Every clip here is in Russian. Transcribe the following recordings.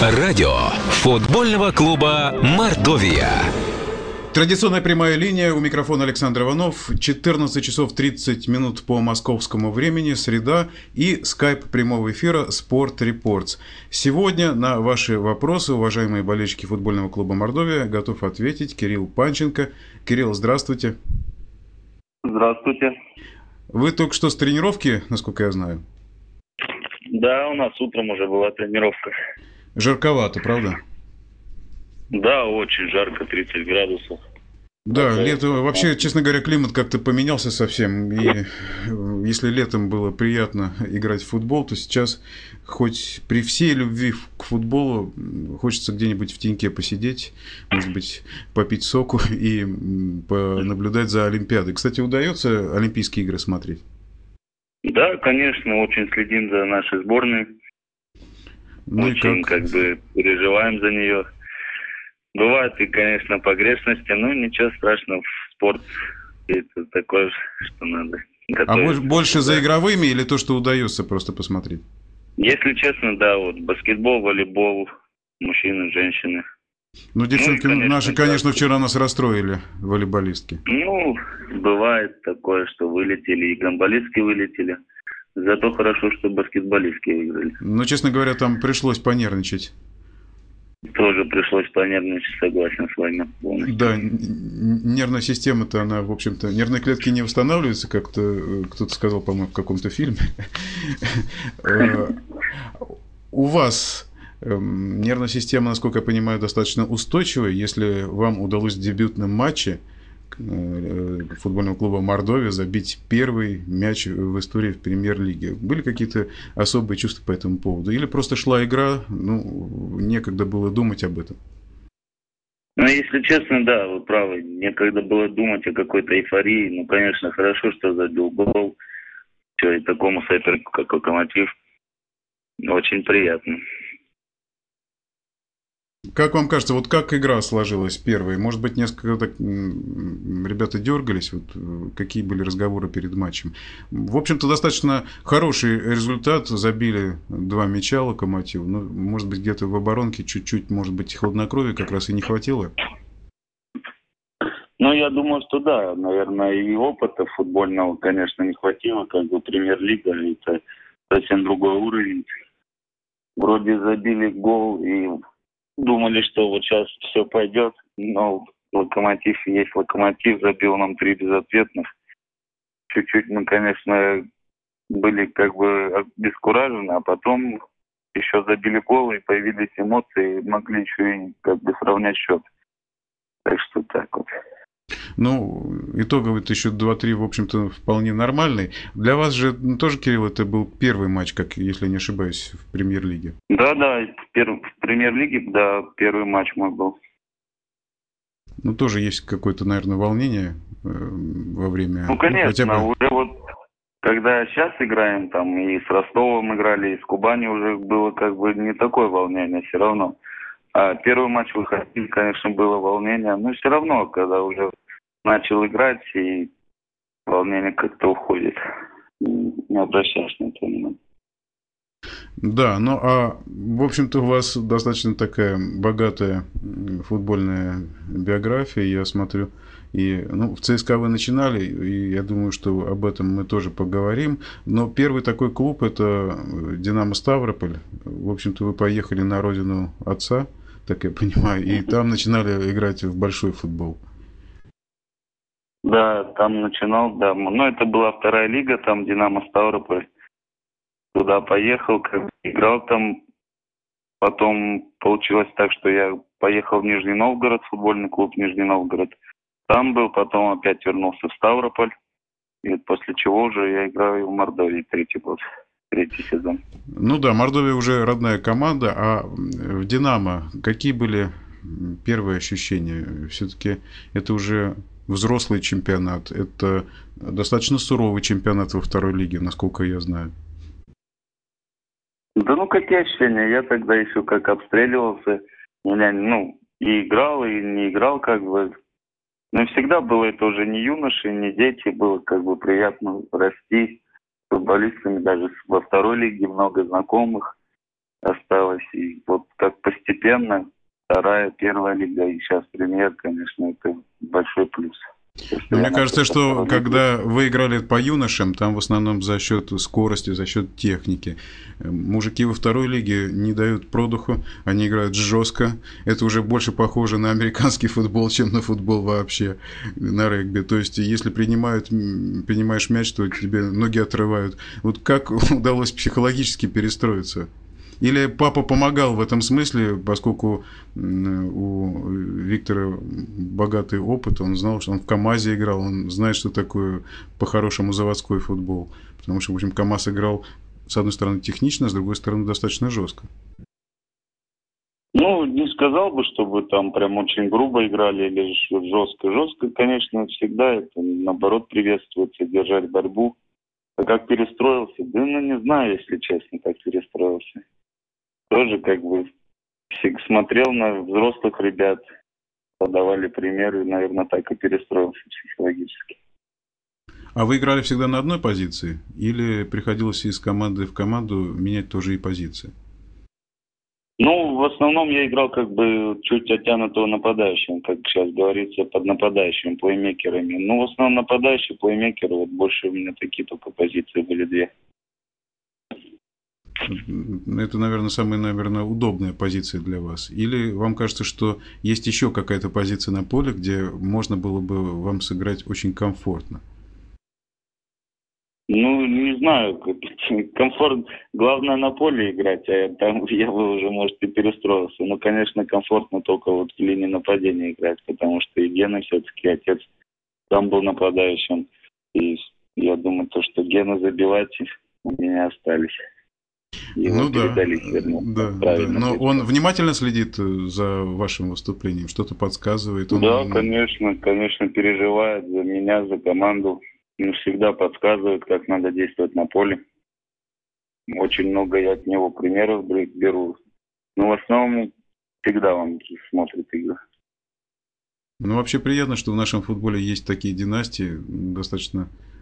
Радио футбольного клуба «Мордовия». Традиционная прямая линия. У микрофона Александр Иванов. 14 часов 30 минут по московскому времени, среда и скайп прямого эфира «Спорт Репортс». Сегодня на ваши вопросы, уважаемые болельщики футбольного клуба «Мордовия», готов ответить Кирилл Панченко. Кирилл, здравствуйте. Здравствуйте. Вы только что с тренировки, насколько я знаю? Да, у нас утром уже была тренировка. Жарковато, правда? Да, очень жарко, 30 градусов. Да, это... лето, вообще, честно говоря, климат как-то поменялся совсем. И если летом было приятно играть в футбол, то сейчас, хоть при всей любви к футболу, хочется где-нибудь в теньке посидеть, может быть, попить соку и понаблюдать за Олимпиадой. Кстати, удается Олимпийские игры смотреть? Да, конечно, очень следим за нашей сборной. Ну Очень как? как бы переживаем за нее. Бывают и, конечно, погрешности, но ничего страшного спорт. Это такое, что надо. А больше, больше за игровыми или то, что удается просто посмотреть? Если честно, да, вот баскетбол, волейбол, мужчины, женщины. Ну, девчонки ну, конечно, наши, конечно, да. вчера нас расстроили, волейболистки. Ну, бывает такое, что вылетели, и гамболистки вылетели. Зато хорошо, что баскетболистки выиграли. Ну, честно говоря, там пришлось понервничать. Тоже пришлось понервничать, согласен с вами полностью. Да, нервная система-то, она, в общем-то, нервные клетки не восстанавливаются, как-то э, кто-то сказал, по-моему, в каком-то фильме. Э, у вас эм, нервная система, насколько я понимаю, достаточно устойчивая. Если вам удалось в дебютном матче футбольного клуба Мордовия забить первый мяч в истории в премьер-лиге. Были какие-то особые чувства по этому поводу? Или просто шла игра, ну, некогда было думать об этом? Ну, если честно, да, вы правы. Некогда было думать о какой-то эйфории. Ну, конечно, хорошо, что забил гол. Все, и такому сопернику, как Локомотив, очень приятно. Как вам кажется, вот как игра сложилась первой? Может быть, несколько так, ребята дергались? Вот, э, какие были разговоры перед матчем? В общем-то, достаточно хороший результат. Забили два мяча Локомотив. Ну, может быть, где-то в оборонке чуть-чуть, может быть, хладнокровия как раз и не хватило? Ну, я думаю, что да. Наверное, и опыта футбольного, конечно, не хватило. Как бы премьер-лига – это совсем другой уровень. Вроде забили гол и думали, что вот сейчас все пойдет, но локомотив есть локомотив, забил нам три безответных. Чуть-чуть мы, конечно, были как бы обескуражены, а потом еще забили гол и появились эмоции, и могли еще и как бы сравнять счет. Так что так вот. Ну, итоговый еще 2-3, в общем-то, вполне нормальный. Для вас же ну, тоже, Кирилл, это был первый матч, как если не ошибаюсь, в премьер-лиге. Да, да, в, в премьер-лиге, да, первый матч мой был. Ну, тоже есть какое-то, наверное, волнение э, во время... Ну, конечно, хотя бы... уже вот когда сейчас играем, там и с Ростовом играли, и с Кубани уже было как бы не такое волнение все равно. А первый матч выходил, конечно, было волнение, но все равно, когда уже начал играть, и волнение как-то уходит. Не обращаешь на это внимания. Да, ну а в общем-то у вас достаточно такая богатая футбольная биография, я смотрю. И ну, в ЦСКА вы начинали, и я думаю, что об этом мы тоже поговорим. Но первый такой клуб это Динамо Ставрополь. В общем-то, вы поехали на родину отца, так я понимаю, и там начинали играть в большой футбол. Да, там начинал, да. Ну, это была вторая лига, там Динамо Ставрополь. Туда поехал, играл там. Потом получилось так, что я поехал в Нижний Новгород, футбольный клуб Нижний Новгород. Там был, потом опять вернулся в Ставрополь. И после чего уже я играю в Мордовии третий год, третий сезон. Ну да, Мордовия уже родная команда, а в Динамо какие были первые ощущения? Все-таки это уже взрослый чемпионат. Это достаточно суровый чемпионат во второй лиге, насколько я знаю. Да ну какие ощущения? Я тогда еще как обстреливался. Меня, ну, и играл, и не играл, как бы. Но всегда было это уже не юноши, не дети. Было как бы приятно расти с футболистами. Даже во второй лиге много знакомых. осталось. И вот как постепенно вторая, первая лига и сейчас премьер, конечно, это большой плюс. Но мне кажется, что когда вы играли по юношам, там в основном за счет скорости, за счет техники. Мужики во второй лиге не дают продуху, они играют жестко. Это уже больше похоже на американский футбол, чем на футбол вообще, на регби. То есть, если принимают, принимаешь мяч, то тебе ноги отрывают. Вот как удалось психологически перестроиться? Или папа помогал в этом смысле, поскольку у Виктора богатый опыт, он знал, что он в КАМАЗе играл, он знает, что такое по-хорошему заводской футбол. Потому что, в общем, КАМАЗ играл, с одной стороны, технично, с другой стороны, достаточно жестко. Ну, не сказал бы, чтобы там прям очень грубо играли или жестко. Жестко, конечно, всегда это, наоборот, приветствуется, держать борьбу. А как перестроился? Да, ну, не знаю, если честно, как перестроился тоже как бы смотрел на взрослых ребят, подавали примеры, наверное, так и перестроился психологически. А вы играли всегда на одной позиции? Или приходилось из команды в команду менять тоже и позиции? Ну, в основном я играл как бы чуть оттянутого нападающим, как сейчас говорится, под нападающим, плеймейкерами. Ну, в основном нападающий, плеймейкер, вот больше у меня такие только позиции были две. Это, наверное, самая, наверное, удобная позиция для вас. Или вам кажется, что есть еще какая-то позиция на поле, где можно было бы вам сыграть очень комфортно? Ну, не знаю, комфорт, главное на поле играть, а там я бы уже, может, и перестроился. Но, конечно, комфортно только вот в линии нападения играть, потому что и Гена все-таки отец там был нападающим. И я думаю, то, что Гена забивать у меня остались. Его ну да, да, да. Но он внимательно следит э, за вашим выступлением, что-то подсказывает. Он... Да, конечно, конечно, переживает за меня, за команду. Он всегда подсказывает, как надо действовать на поле. Очень много я от него примеров беру. Но в основном всегда он смотрит игры. Ну, вообще приятно, что в нашем футболе есть такие династии, достаточно Э,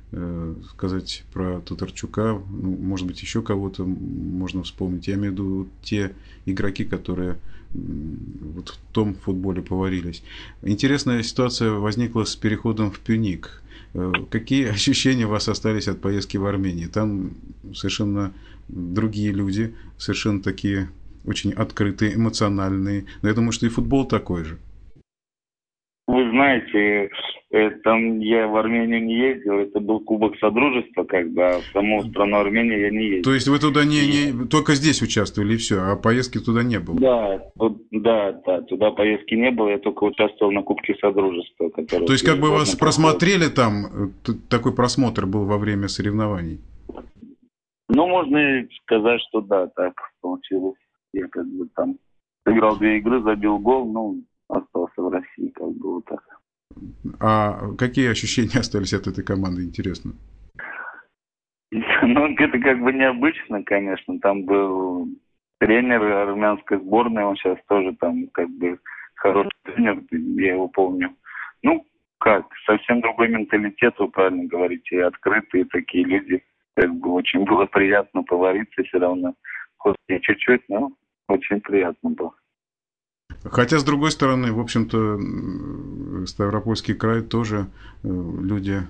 сказать про Татарчука, ну, может быть, еще кого-то можно вспомнить. Я имею в виду те игроки, которые вот в том футболе поварились. Интересная ситуация возникла с переходом в Пюник. Э, какие ощущения у вас остались от поездки в Армению? Там совершенно другие люди, совершенно такие очень открытые, эмоциональные. Но я думаю, что и футбол такой же. Вы знаете, Э, там я в Армению не ездил, это был Кубок Содружества, как бы, а в саму страну Армении я не ездил. То есть вы туда не, не только здесь участвовали и все, а поездки туда не было? Да, да, да, туда поездки не было, я только участвовал на Кубке Содружества. То есть как бы вас просмотрели там, такой просмотр был во время соревнований? Ну, можно сказать, что да, так получилось. Я как бы там сыграл две игры, забил гол, ну, остался в России, как бы вот так. А какие ощущения остались от этой команды, интересно? Ну, это как бы необычно, конечно. Там был тренер армянской сборной, он сейчас тоже там как бы хороший тренер, я его помню. Ну, как, совсем другой менталитет, вы правильно говорите, и открытые такие люди. Как бы очень было приятно повариться все равно. Хоть и чуть-чуть, но очень приятно было. Хотя, с другой стороны, в общем-то, Ставропольский край тоже э, люди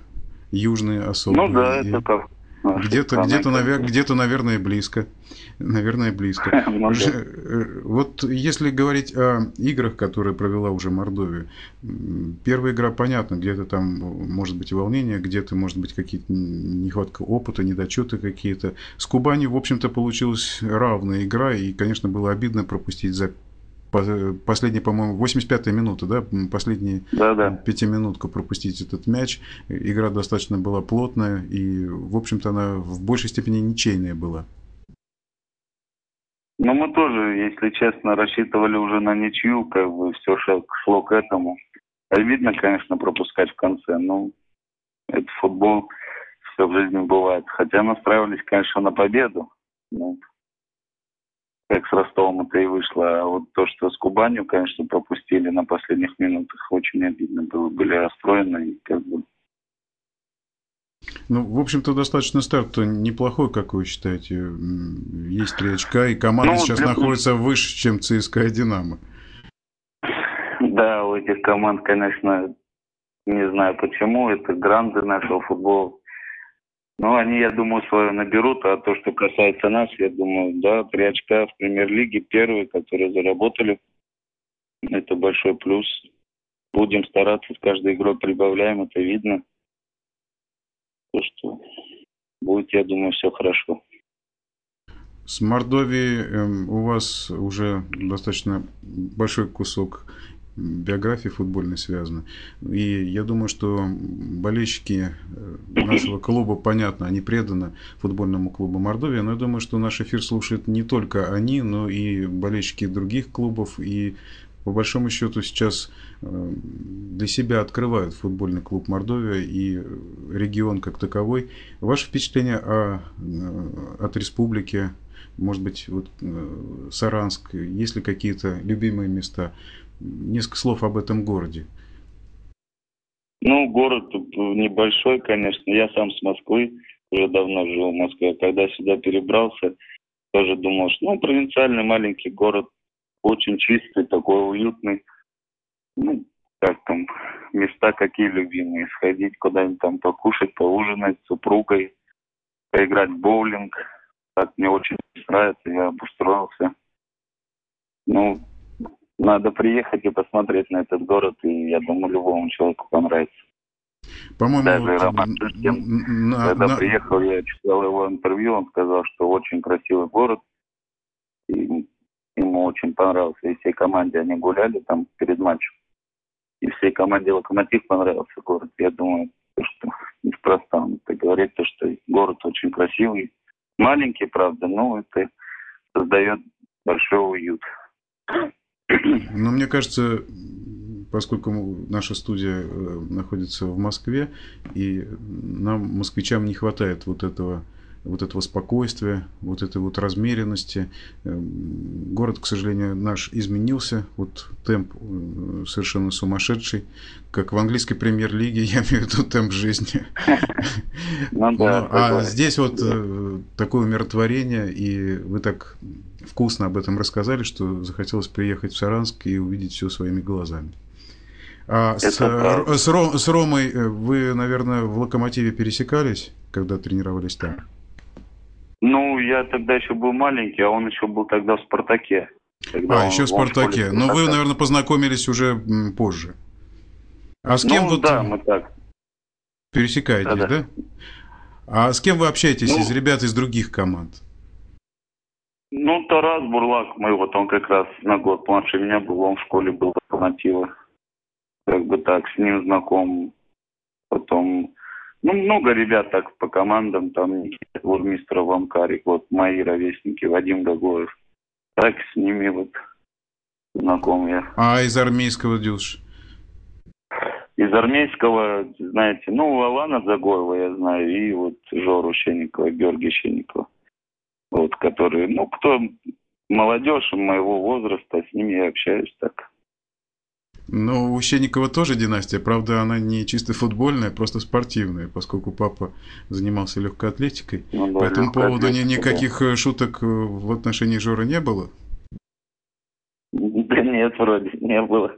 южные особые. Ну да, это как. Где-то, где-то, навер... где-то, наверное, близко. Наверное, близко. Э, вот если говорить о играх, которые провела уже Мордовия, первая игра, понятно, где-то там может быть волнение, где-то может быть какие-то нехватка опыта, недочеты какие-то. С Кубани, в общем-то, получилась равная игра, и, конечно, было обидно пропустить за последняя, по-моему, 85-я минута, да, последние да, да. пятиминутку пропустить этот мяч. Игра достаточно была плотная, и, в общем-то, она в большей степени ничейная была. Ну, мы тоже, если честно, рассчитывали уже на ничью, как бы все шло к этому. Обидно, конечно, пропускать в конце, но это футбол, все в жизни бывает. Хотя настраивались, конечно, на победу. Но как с Ростовом это и вышло. А вот то, что с Кубанью, конечно, пропустили на последних минутах, очень обидно было. Были расстроены и как бы... Ну, в общем-то, достаточно старт неплохой, как вы считаете. Есть три очка, и команда ну, сейчас для... находится выше, чем ЦСКА и Динамо. Да, у этих команд, конечно, не знаю почему, это гранды нашего футбола. Ну, они, я думаю, свое наберут, а то, что касается нас, я думаю, да, три очка в премьер-лиге, первые, которые заработали, это большой плюс. Будем стараться, с каждой игрой прибавляем, это видно. То, что будет, я думаю, все хорошо. С Мордовией э, у вас уже достаточно большой кусок биографии футбольной связаны. И я думаю, что болельщики э, нашего клуба, понятно, они преданы футбольному клубу Мордовия, но я думаю, что наш эфир слушают не только они, но и болельщики других клубов. И по большому счету сейчас э, для себя открывают футбольный клуб Мордовия и регион как таковой. Ваше впечатление о, э, от республики, может быть, вот Саранск, есть ли какие-то любимые места? Несколько слов об этом городе. Ну, город небольшой, конечно. Я сам с Москвы, уже давно живу в Москве. Когда сюда перебрался, тоже думал, что ну, провинциальный маленький город, очень чистый, такой уютный. Ну, как там, места какие любимые. Сходить куда-нибудь там покушать, поужинать с супругой, поиграть в боулинг. Так мне очень нравится, я обустроился. Ну, надо приехать и посмотреть на этот город, и я думаю, любому человеку понравится. По-моему, Даже вот, Роман на, когда на... приехал, я читал его интервью, он сказал, что очень красивый город, и ему очень понравился. И всей команде они гуляли там перед матчем. И всей команде «Локомотив» понравился город. Я думаю, что неспроста он это говорит, то, что город очень красивый. Маленький, правда, но это создает большой уют. Но мне кажется, поскольку наша студия э, находится в Москве, и нам, москвичам, не хватает вот этого вот этого спокойствия, вот этой вот размеренности. Эм, город, к сожалению, наш изменился. Вот темп э, совершенно сумасшедший. Как в английской премьер-лиге, я имею в виду темп жизни. Ну, а здесь вот э, такое умиротворение, и вы так вкусно об этом рассказали, что захотелось приехать в Саранск и увидеть все своими глазами. А с, с, Ром, с Ромой э, вы, наверное, в Локомотиве пересекались, когда тренировались там? Ну, я тогда еще был маленький, а он еще был тогда в «Спартаке». Когда а, еще в «Спартаке». Но вы, наверное, познакомились уже позже. А с кем ну, вот... да, мы так. Пересекаетесь, да, да? А с кем вы общаетесь ну, из ребят из других команд? Ну, Тарас Бурлак, мой вот он как раз на год младше меня был, он в школе был локомотива. Как бы так, с ним знаком. Потом, ну, много ребят так по командам, там Никита Бурмистров, Амкарик, вот мои ровесники, Вадим Гагоев. Так с ними вот знаком я. А из армейского дюш? Из армейского, знаете, ну, Алана Загоева я знаю, и вот Жору Щенникова, Георгия Щенникова вот, которые, ну, кто молодежь моего возраста, с ними я общаюсь так. Ну, у Щенникова тоже династия, правда, она не чисто футбольная, просто спортивная, поскольку папа занимался легкой атлетикой. Ну, да, По этому поводу ни, никаких да. Э, шуток э, в отношении Жора не было? Да нет, вроде не было.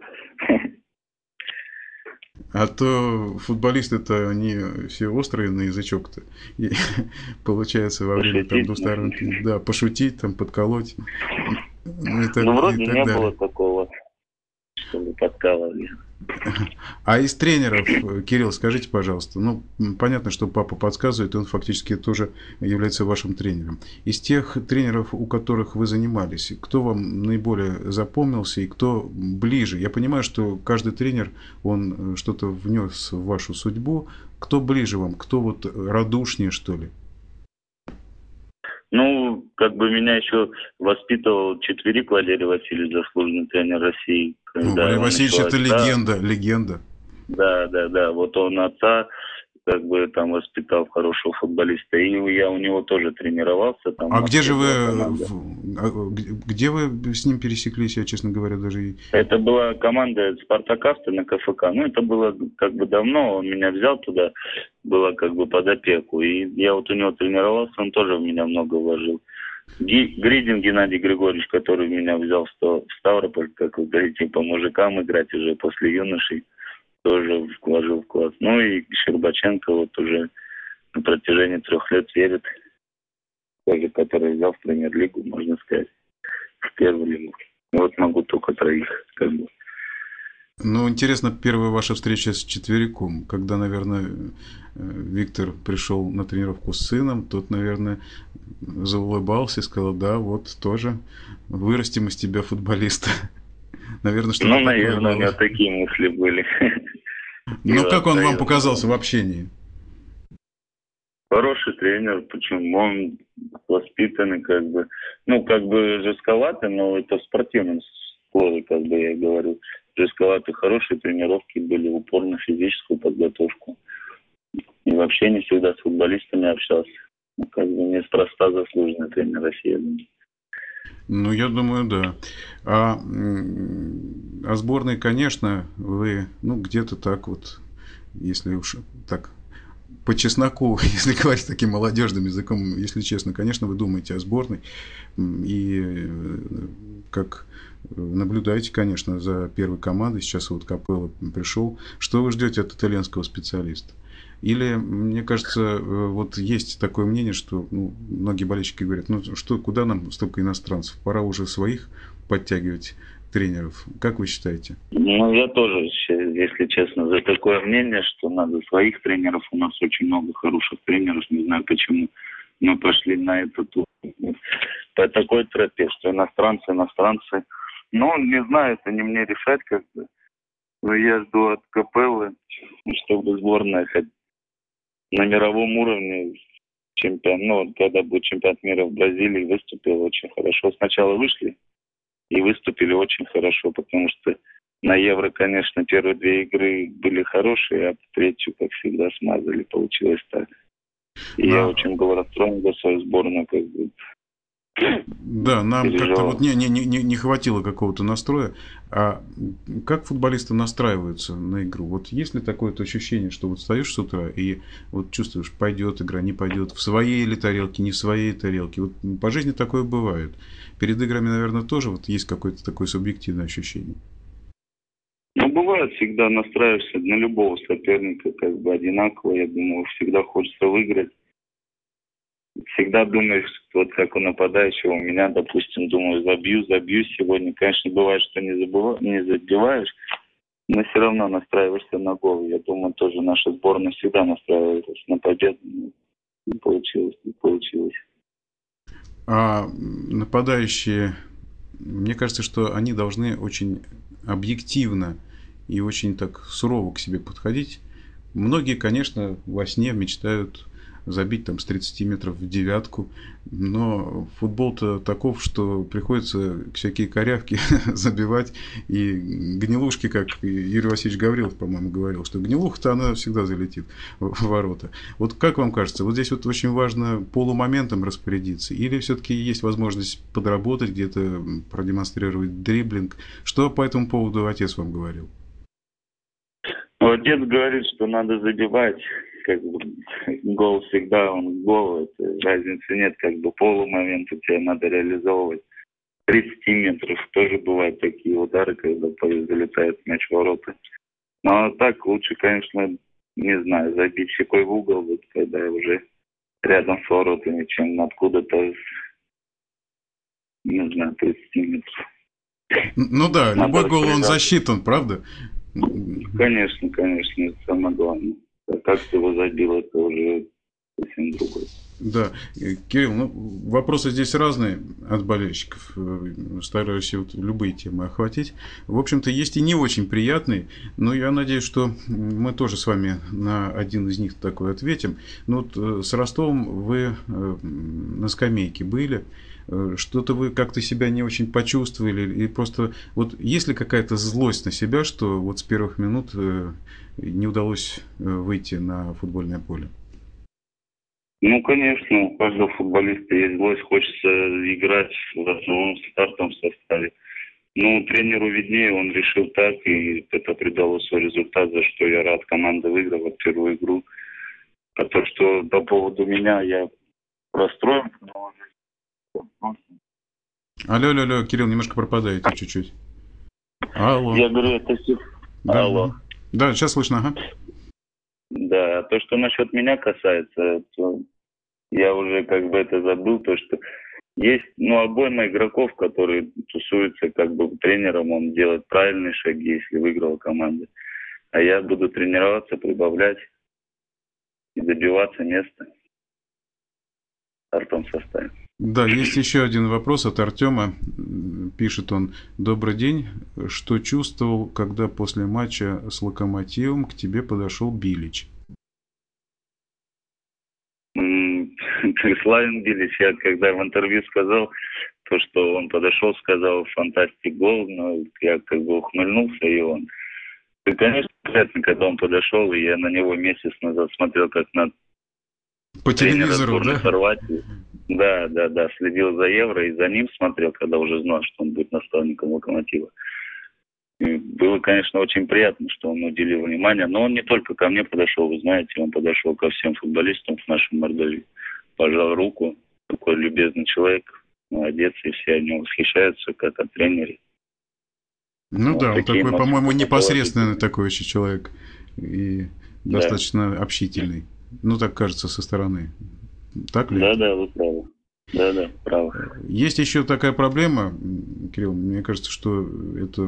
А то футболисты-то они все острые на язычок-то. И получается во время там двусторонки, да, пошутить, там, подколоть. Ну, и так, ну вроде и так не далее. было такого, чтобы подкалывали. А из тренеров, Кирилл, скажите, пожалуйста, ну, понятно, что папа подсказывает, он фактически тоже является вашим тренером. Из тех тренеров, у которых вы занимались, кто вам наиболее запомнился и кто ближе? Я понимаю, что каждый тренер, он что-то внес в вашу судьбу. Кто ближе вам? Кто вот радушнее, что ли? Ну, как бы меня еще воспитывал четверик Валерий Васильевич, заслуженный тренер России. Ну, Валерий Васильевич это легенда, легенда. Да, да, да. Вот он отца как бы там воспитал хорошего футболиста. И я у него тоже тренировался. Там, а где же вы, а, где вы с ним пересеклись, я, честно говоря, даже... Это была команда Спартакавта на КФК. Ну, это было как бы давно, он меня взял туда, было как бы под опеку. И я вот у него тренировался, он тоже в меня много вложил. Гридин Геннадий Григорьевич, который меня взял в Ставрополь, как вы говорите, по мужикам играть уже после юношей тоже вложил вклад. Ну и Щербаченко вот уже на протяжении трех лет верит, тоже который взял в премьер-лигу, можно сказать, в первую лигу. Вот могу только троих, как бы. Ну, интересно, первая ваша встреча с четвериком, когда, наверное, э, Виктор пришел на тренировку с сыном, тот, наверное, заулыбался и сказал, да, вот тоже вырастим из тебя футболиста. Наверное, что Ну, наверное, у меня такие мысли были. Ну, как он вам показался в общении? Хороший тренер, почему он воспитанный, как бы, ну, как бы жестковатый, но это в спортивном слове, как бы я говорю. Жестковатый, хорошие тренировки были, упор на физическую подготовку. И вообще не всегда с футболистами общался. Ну, как бы неспроста заслуженный тренер России. Ну, я думаю, да. А о сборной, конечно, вы, ну, где-то так вот, если уж так по чесноку, если говорить таким молодежным языком, если честно, конечно, вы думаете о сборной и э, как наблюдаете, конечно, за первой командой. Сейчас вот Капелло пришел. Что вы ждете от итальянского специалиста? Или, мне кажется, э, вот есть такое мнение, что ну, многие болельщики говорят, ну что, куда нам столько иностранцев? Пора уже своих подтягивать тренеров. Как вы считаете? Ну, я тоже, если честно, за такое мнение, что надо своих тренеров. У нас очень много хороших тренеров. Не знаю, почему мы пошли на эту по такой тропе, что иностранцы, иностранцы. Ну, не знаю, это не мне решать как бы. Но я жду от Капеллы, чтобы сборная хоть на мировом уровне чемпион, ну, когда будет чемпионат мира в Бразилии, выступил очень хорошо. Сначала вышли и выступили очень хорошо, потому что на Евро, конечно, первые две игры были хорошие, а третью, как всегда, смазали. Получилось так. И да. я очень был расстроен за свою сборную, как бы. Да, нам как-то вот не, не, не, не хватило какого-то настроя. А как футболисты настраиваются на игру? Вот есть ли такое -то ощущение, что вот встаешь с утра и вот чувствуешь, пойдет игра, не пойдет, в своей или тарелке, не в своей тарелке. Вот по жизни такое бывает. Перед играми, наверное, тоже вот есть какое-то такое субъективное ощущение. Ну, бывает, всегда настраиваешься на любого соперника, как бы одинаково. Я думаю, всегда хочется выиграть всегда думаешь, вот как у нападающего, у меня, допустим, думаю, забью, забью сегодня. Конечно, бывает, что не, забыва, не забиваешь, но все равно настраиваешься на гол. Я думаю, тоже наша сборная всегда настраивается на победу. Не получилось, не получилось. А нападающие, мне кажется, что они должны очень объективно и очень так сурово к себе подходить. Многие, конечно, во сне мечтают забить там с 30 метров в девятку. Но футбол-то таков, что приходится всякие корявки забивать. И гнилушки, как Юрий Васильевич Гаврилов, по-моему, говорил, что гнилуха-то она всегда залетит в ворота. Вот как вам кажется, вот здесь вот очень важно полумоментом распорядиться? Или все-таки есть возможность подработать, где-то продемонстрировать дриблинг? Что по этому поводу отец вам говорил? Отец говорит, что надо забивать как бы гол всегда он гол, это разницы нет, как бы полумомент у тебя надо реализовывать. 30 метров тоже бывают такие удары, когда залетает мяч в ворота. Но так лучше, конечно, не знаю, забить щекой в угол, вот, когда уже рядом с воротами, чем откуда-то, не знаю, 30 метров. Ну да, Надо любой гол, он засчитан, правда? Конечно, конечно, это самое главное. Как ты его забил, это уже совсем другое. Да, Кирилл, ну, вопросы здесь разные от болельщиков. Э, стараюсь вот любые темы охватить. В общем-то, есть и не очень приятные, но я надеюсь, что мы тоже с вами на один из них такой ответим. Ну, вот э, с Ростовом вы э, на скамейке были. что-то вы как-то себя не очень почувствовали, и просто вот есть ли какая-то злость на себя, что вот с первых минут не удалось выйти на футбольное поле? Ну, конечно, у каждого футболиста есть злость, хочется играть в основном стартовом составе. Ну, тренеру виднее, он решил так, и это придало свой результат, за что я рад. Команда выиграла первую игру. А то, что по поводу меня, я расстроен. Алло, алло, алло, Кирилл, немножко пропадаете чуть-чуть. Алло. Я говорю, это все... Да. Алло. Да, сейчас слышно, ага. Да, то, что насчет меня касается, то я уже как бы это забыл, то, что есть, ну, обойма игроков, которые тусуются как бы тренером, он делает правильные шаги, если выиграла команда. А я буду тренироваться, прибавлять и добиваться места в стартовом составе. Да, есть еще один вопрос от Артема. Пишет он, добрый день. Что чувствовал, когда после матча с Локомотивом к тебе подошел Билич? Славин Билич, я когда в интервью сказал, то, что он подошел, сказал фантастик гол, но я как бы ухмыльнулся, и он... И, конечно, приятно, когда он подошел, и я на него месяц назад смотрел, как на по телевизору, да? Хорватии. Да, да, да, следил за Евро и за ним смотрел, когда уже знал, что он будет наставником Локомотива. И было, конечно, очень приятно, что он уделил внимание, но он не только ко мне подошел, вы знаете, он подошел ко всем футболистам в нашем Мордовии пожал руку. Такой любезный человек, молодец, и все о нем восхищаются, как о тренере. Ну вот да, он такой, по-моему, непосредственный такой еще человек и да. достаточно общительный. Ну, так кажется со стороны. Так ли? Да, да, вы правы. Да, да, право. Есть еще такая проблема, Кирилл, мне кажется, что это,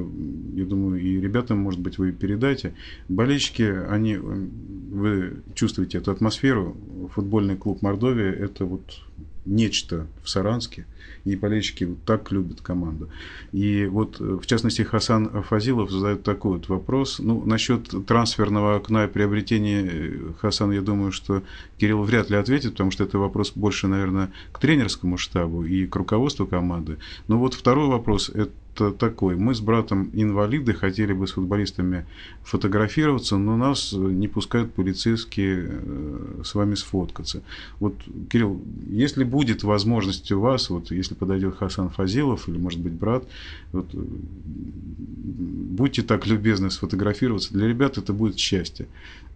я думаю, и ребятам, может быть, вы передайте. Болельщики, они, вы чувствуете эту атмосферу. Футбольный клуб Мордовия – это вот нечто в Саранске – и болельщики вот так любят команду. И вот, э, в частности, Хасан Фазилов задает такой вот вопрос. Ну, насчет трансферного окна и приобретения э, Хасан, я думаю, что Кирилл вряд ли ответит, потому что это вопрос больше, наверное, к тренерскому штабу и к руководству команды. Но вот второй вопрос – это такой. Мы с братом инвалиды хотели бы с футболистами фотографироваться, но нас не пускают полицейские э, с вами сфоткаться. Вот, Кирилл, если будет возможность у вас, вот если подойдет Хасан Фазилов или, может быть, брат, вот, будьте так любезны сфотографироваться. Для ребят это будет счастье.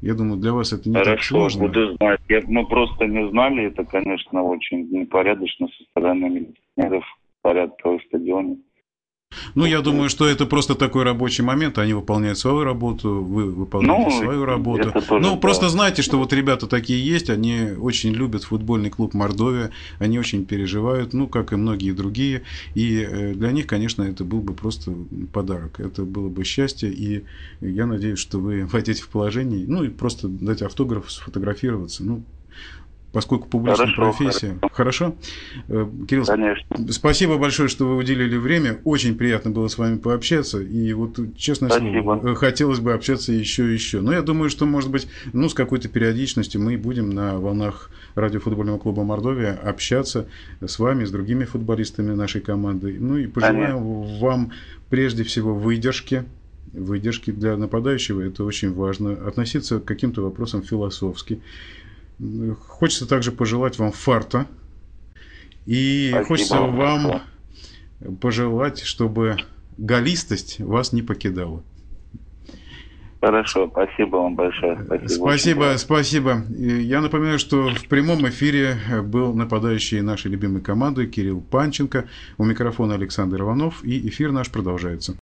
Я думаю, для вас это не Хорошо, так сложно. буду знать. Я, мы просто не знали, это, конечно, очень непорядочно со стороны милиционеров порядка в стадионе. Ну, я думаю, что это просто такой рабочий момент. Они выполняют свою работу, вы выполняете ну, свою работу. Ну, да. просто знайте, что вот ребята такие есть, они очень любят футбольный клуб Мордовия, они очень переживают, ну, как и многие другие. И э, для них, конечно, это был бы просто подарок. Это было бы счастье. И я надеюсь, что вы войдете в положение, ну, и просто дать автограф, сфотографироваться. Ну, поскольку публичная хорошо, профессия. Хорошо? хорошо? Э, Кирилл, Конечно. спасибо большое, что вы уделили время. Очень приятно было с вами пообщаться. И вот, честно слово, э, хотелось бы общаться еще и еще. Но я думаю, что, может быть, ну, с какой-то периодичностью мы будем на волнах радиофутбольного клуба Мордовия общаться с вами, с другими футболистами нашей команды. Ну и пожелаем Конечно. вам прежде всего выдержки, выдержки для нападающего, это очень важно. Относиться к каким-то вопросам философски. Хочется также пожелать вам фарта. И Спасибо хочется вам пожелать, чтобы галистость вас не покидала. Хорошо, спасибо вам большое. Спасибо, спасибо. спасибо. Я напоминаю, что в прямом эфире был нападающий нашей любимой команды Кирилл Панченко. У микрофона Александр Иванов. И эфир наш продолжается.